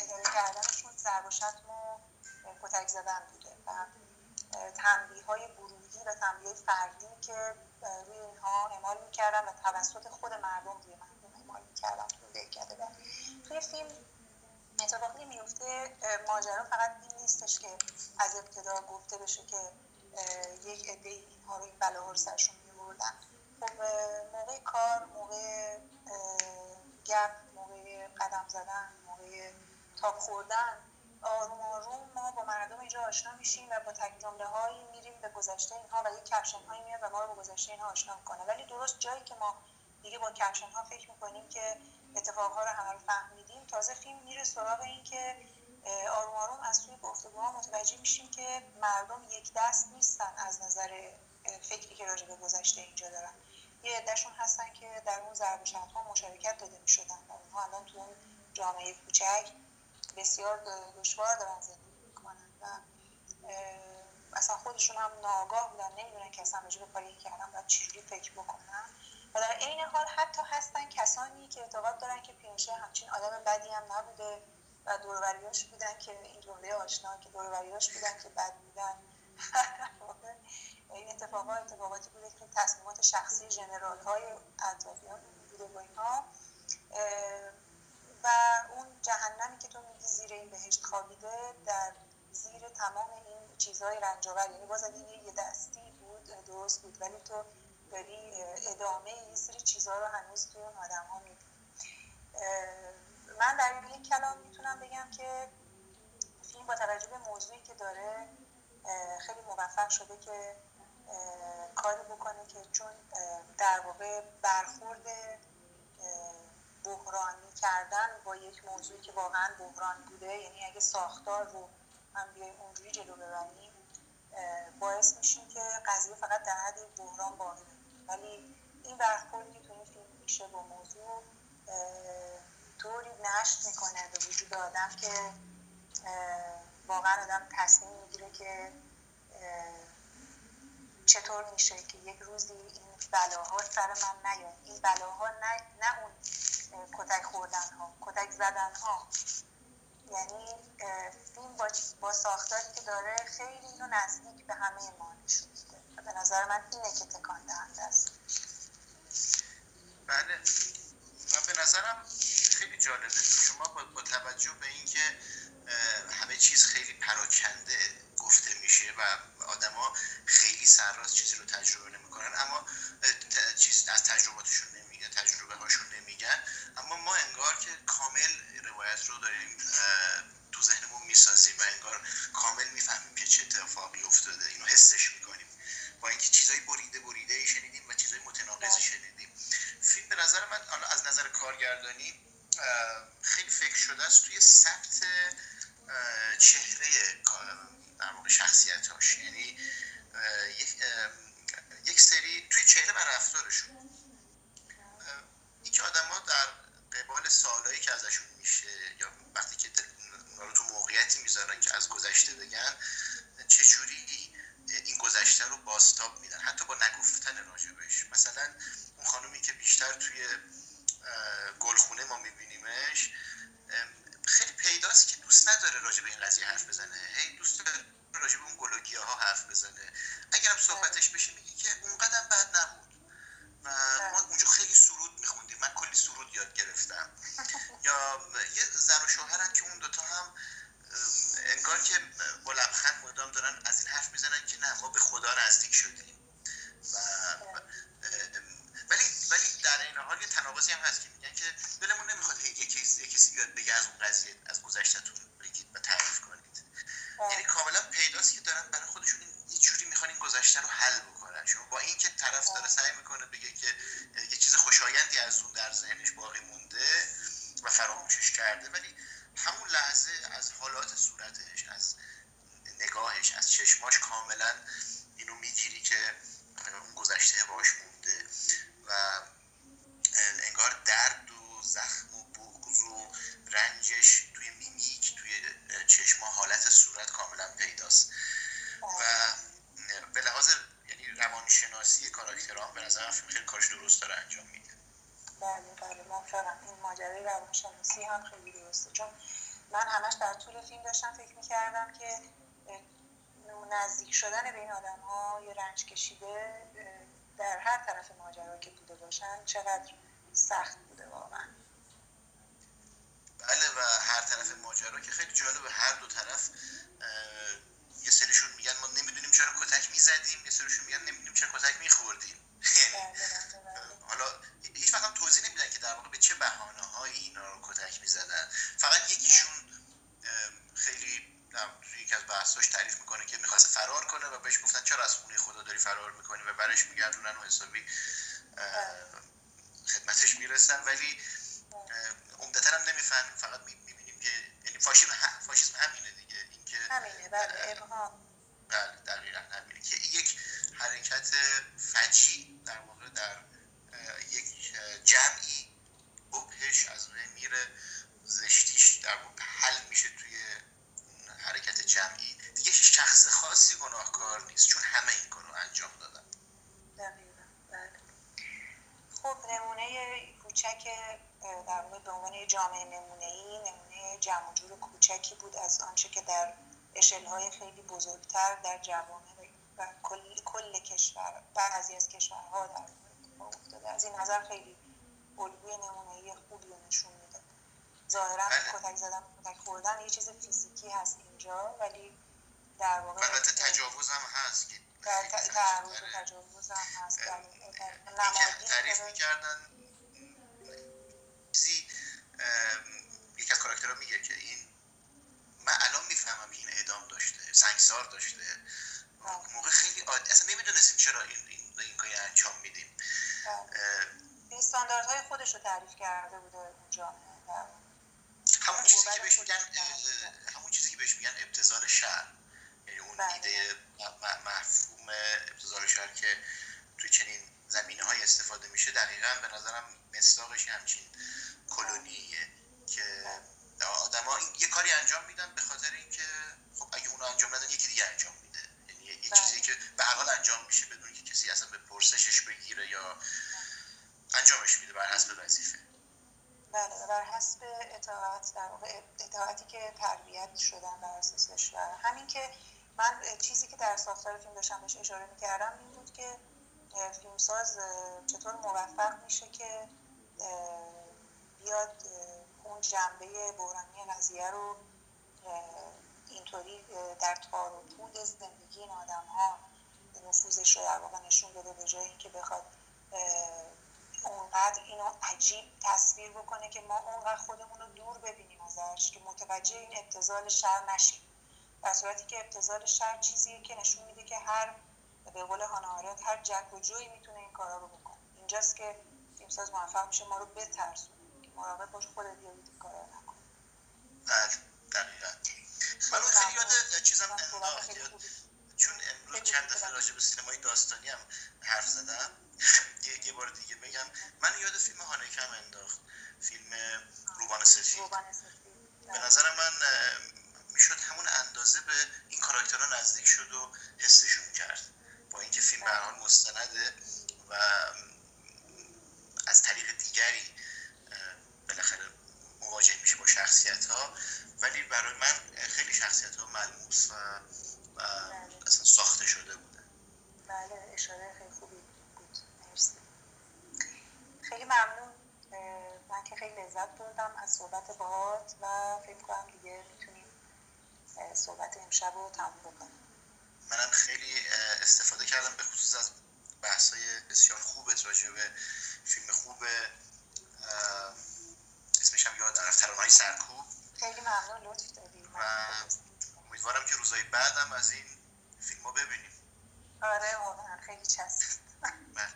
اداره کردنشون ضرب و شتم و کتک زدن بوده و تنبیه های گروهی و تنبیه فردی که روی اینها اعمال می‌کردن و توسط خود مردم روی مردم اعمال می‌کردن کرده توی فیلم اتفاقی میفته ماجرا فقط این نیستش که از ابتدا گفته بشه که یک عده اینها رو این بلاها سرشون میبردن. خب موقع کار موقع گپ موقع قدم زدن موقع تاپ خوردن آروم آروم ما با مردم اینجا آشنا میشیم و با تک جمله هایی میریم به گذشته اینها و یک کپشن هایی میاد و ما رو با گذشته اینها آشنا می‌کنه. ولی درست جایی که ما دیگه با کپشن ها فکر می‌کنیم که اتفاقها رو همه رو تازه فیلم میره سراغ این که آروم آروم از توی گفتگوها متوجه میشیم که مردم یک دست نیستن از نظر فکری که راجع به گذشته اینجا دارن. یه عدهشون هستن که در اون ضرب ها مشارکت داده می شدن و اونها الان تو جامعه کوچک بسیار دشوار دارن زندگی می‌کنن و اصلا خودشون هم ناگاه بودن نمی‌دونن که اصلا به کاری کردن و چجوری فکر بکنن. و در عین حال حتی هستن کسانی که اعتقاد دارن که پینوشه همچین آدم بدی هم نبوده و دوروریاش بودن که این جمله آشنا که دوروریاش بودن که بد بودن. (laughs) این اتفاقات اتفاقاتی بوده که تصمیمات شخصی جنرال های اطرافیان بوده با اینها. و اون جهنمی که تو میگی زیر این بهشت خوابیده در زیر تمام این چیزهای رنجاور یعنی باز اگه یه دستی بود درست بود ولی تو داری ادامه یه سری چیزها رو هنوز توی اون آدم ها من در یک کلام می‌تونم بگم که فیلم با توجه به موضوعی که داره خیلی موفق شده که کاری بکنه که چون در واقع برخورد بحرانی کردن با یک موضوعی که واقعا بحران بوده یعنی اگه ساختار رو هم بیایم اونجوری جلو ببریم باعث میشیم که قضیه فقط در حد بحران باقی ولی این برخوردی تو این فیلم میشه با موضوع طوری نشت می‌کنه به وجود آدم که واقعا آدم تصمیم می‌گیره که چطور میشه که یک روزی این بلاها سر من نیاد. این بلاها نه, نه اون کتک خوردن ها کتک زدن ها یعنی فیلم با, با ساختاری که داره خیلی اینو نزدیک به همه ما نشون نظر من اینه که تکان دهنده است. بله. و به نظرم خیلی جالبه. شما با, توجه به اینکه همه چیز خیلی پراکنده گفته میشه و آدما خیلی سرراست چیزی رو تجربه نمی‌کنن اما چیز از تجرباتشون نمیگن تجربه هاشون نمیگن. اما ما انگار که کامل روایت رو داریم تو ذهنمون می‌سازیم و انگار کامل می‌فهمیم که چه اتفاقی افتاده. اینو حسش می‌کنیم. با اینکه چیزای بریده بریده شنیدیم و چیزای متناقضی شنیدیم. فیلم به نظر من از نظر کارگردانی خیلی فکر شده است توی ثبت چهره در واقع شخصیت هاش یعنی یک سری توی چهره و رفتارشون. اینکه آدما در قبال سالهایی که ازشون میشه یا وقتی که رو تو موقعیتی می‌ذارن که از گذشته بگن چجوری این گذشته رو باستاب میدن. حتی با نگفتن راجبش مثلا اون خانومی که بیشتر توی گلخونه ما میبینیمش خیلی پیداست که دوست نداره راجع به این قضیه حرف بزنه. هی دوست داره راجع به اون گلوگیه ها حرف بزنه. اگرم صحبتش بشه میگه که اون قدم بد نبود. و ما اونجا خیلی سرود میخوندیم. من کلی سرود یاد گرفتم. (laughs) یا یه زن و شوهرن که اون دوتا هم انگار که با لبخند مدام دارن از این حرف می‌زنن که نه ما به خدا نزدیک شدیم و ولی ولی در این حال یه تناقضی هم هست که میگن که دلمون نمی‌خواد یه کسی کسی بیاد بگه از اون قضیه از گذشتهتون بگید و تعریف کنید یعنی کاملا پیداست که دارن برای خودشون یه جوری می‌خوان این گذشته رو حل بکنن شما با اینکه طرف داره سعی می‌کنه بگه که یه چیز خوشایندی از اون در ذهنش باقی مونده و فراموشش کرده ولی همون لحظه از حالات صورتش از نگاهش از چشماش کاملا اینو می‌گیری که اون گذشته باش مونده و انگار درد و زخم و بغض و رنجش توی میمیک توی چشما حالت صورت کاملا پیداست و به لحاظ یعنی روانشناسی کاراکتران به نظر فیلم خیلی کارش درست داره انجام میده بله بله موافقم این ماجرای روانشناسی هم خیلی درسته چون من همش در طول فیلم داشتم فکر می‌کردم که نزدیک شدن به این آدم ها یا رنج کشیده در هر طرف ماجرا که بوده باشن چقدر سخت بوده واقعا بله و هر طرف ماجرا که خیلی جالبه هر دو طرف یه سریشون میگن ما نمی‌دونیم چرا کتک می‌زدیم یه سریشون میگن نمی‌دونیم چرا کتک میخوردیم یعنی بله، بله، بله. حالا هیچ وقت هم توضیح نمیدن که در واقع به چه بهانه هایی اینا رو کتک می‌زدن فقط یکیشون خیلی توی یکی از بحثاش تعریف می‌کنه که می‌خواست فرار کنه و بهش گفتن چرا از خونه خدا داری فرار می‌کنی و برش میگردونن و حسابی خدمتش می‌رسن. ولی عمدتا هم نمی‌فهمیم. فقط می‌بینیم که یعنی فاشیسم فاشیسم همینه دیگه. اینکه همینه بله بله دقیقا همینه. که یک حرکت فجی در واقع در یک جمعی بهش از میره زشتیش در حل میشه توی حرکت جمعی. دیگه شخص خاصی گناهکار نیست چون همه این کارو انجام دادن بله. خب نمونه کوچک در واقع به عنوان جامعه نمونه ای نمونه جمع جور کوچکی بود از آنچه که در اشلهای خیلی بزرگتر در جوامع و کل, کل کشور بعضی از کشورها در افتاده از این نظر خیلی الگوی نمونه خوبی رو نشون میده ظاهرا بله. کتک زدن کتک خوردن یه چیز فیزیکی هست اینجا ولی در واقع البته تجاوز هم هست که تعرض تجاوز هم هست. تعریف می‌کردن چیزی یک از کاراکترها میگه که این من الان می‌فهمم این اعدام داشته سنگسار داشته. موقع خیلی عادی اصلا نمی‌دونستیم چرا این این, این کاری انجام میدیم. استانداردهای خودش رو تعریف کرده بوده اونجا همون چیزی که بهش میگن همون چیزی که بهش میگن ابتزال شهر. یعنی اون بله. ایده مفهوم ابتزال شهر که توی چنین زمینه مستاقش همچین کلونیه که آدما یه کاری انجام میدن به خاطر اینکه خب اگه اونو انجام ندن یکی دیگه انجام میده یعنی یه بله. چیزی که به هر حال انجام میشه بدون که کسی اصلا به پرسشش بگیره یا انجامش میده بر حسب وظیفه بله و بر حسب اطاعت در واقع اطاعتی که تربیت شدن بر اساسش و همین که من اه، چیزی که در ساختار فیلم داشتم بهش اشاره می‌کردم این بود که فیلمساز چطور موفق میشه که بیاد اون جنبه بحرانی قضیه رو اینطوری در تار و پود زندگی این آدم ها نفوذش رو در واقع نشون بده به جای اینکه بخواد اونقدر اینو عجیب تصویر بکنه که ما اونقدر خودمون رو دور ببینیم ازش که متوجه این ابتزال شر نشیم. در صورتی که ابتزال شر چیزیه که نشون میده که هر به قول هانا هر جک و جوی می‌تونه این کارا رو بکنه. اینجاست که فیلمساز موفق میشه ما رو بترسونه که مراقب باش خودت یا این کارا رو نکن. بله دقیقا. من خیلی یاد چیزم چون امروز چند دفعه. راجع به سینمای داستانی هم حرف زدم. (laughs) یه, بار دیگه بگم. من یاد فیلم هانکم انداخت. فیلم روبان سفید. به نظر من می‌شد همون اندازه به این کاراکترها نزدیک شد و حسشون کرد با اینکه فیلم به هر حال مستنده و از طریق دیگری اه، بالاخره مواجه میشه با شخصیت ها ولی برای من خیلی شخصیت ها ملموس و, و اصلا ساخته شده بودن بله اشاره خیلی خوبی بود مرسی خیلی ممنون اه، من که خیلی لذت بردم از صحبت باهات و فکر کنم دیگه می‌تونیم اه، صحبت امشب رو تموم بکنیم منم خیلی اه، استفاده کردم به خصوص از بحثای بسیار خوبت راجع به فیلم خوب اه، اسمش هم یاد رفت ترانه‌های سرکوب خیلی ممنون لطف دادی و امیدوارم که روزهای بعدم از این فیلم ها ببینیم آره واقعا خیلی چسبید بله.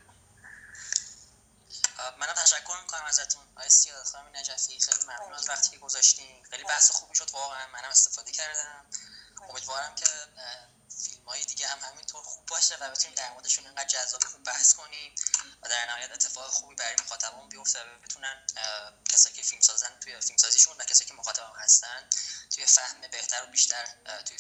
منم تشکر می‌کنم ازتون آقای سیاد خانم نجفی خیلی ممنون از وقتی که گذاشتین خیلی بحث خوبی شد واقعا منم استفاده کردم امیدوارم که فیلم های دیگه هم همینطور خوب باشه و بتونیم در موردشون اینقدر جذاب خوب بحث کنیم و در نهایت اتفاق خوبی برای و بتونن کسایی که فیلم سازن توی فیلم سازیشون و کسایی که مخاطبان هستن توی فهم بهتر و بیشتر توی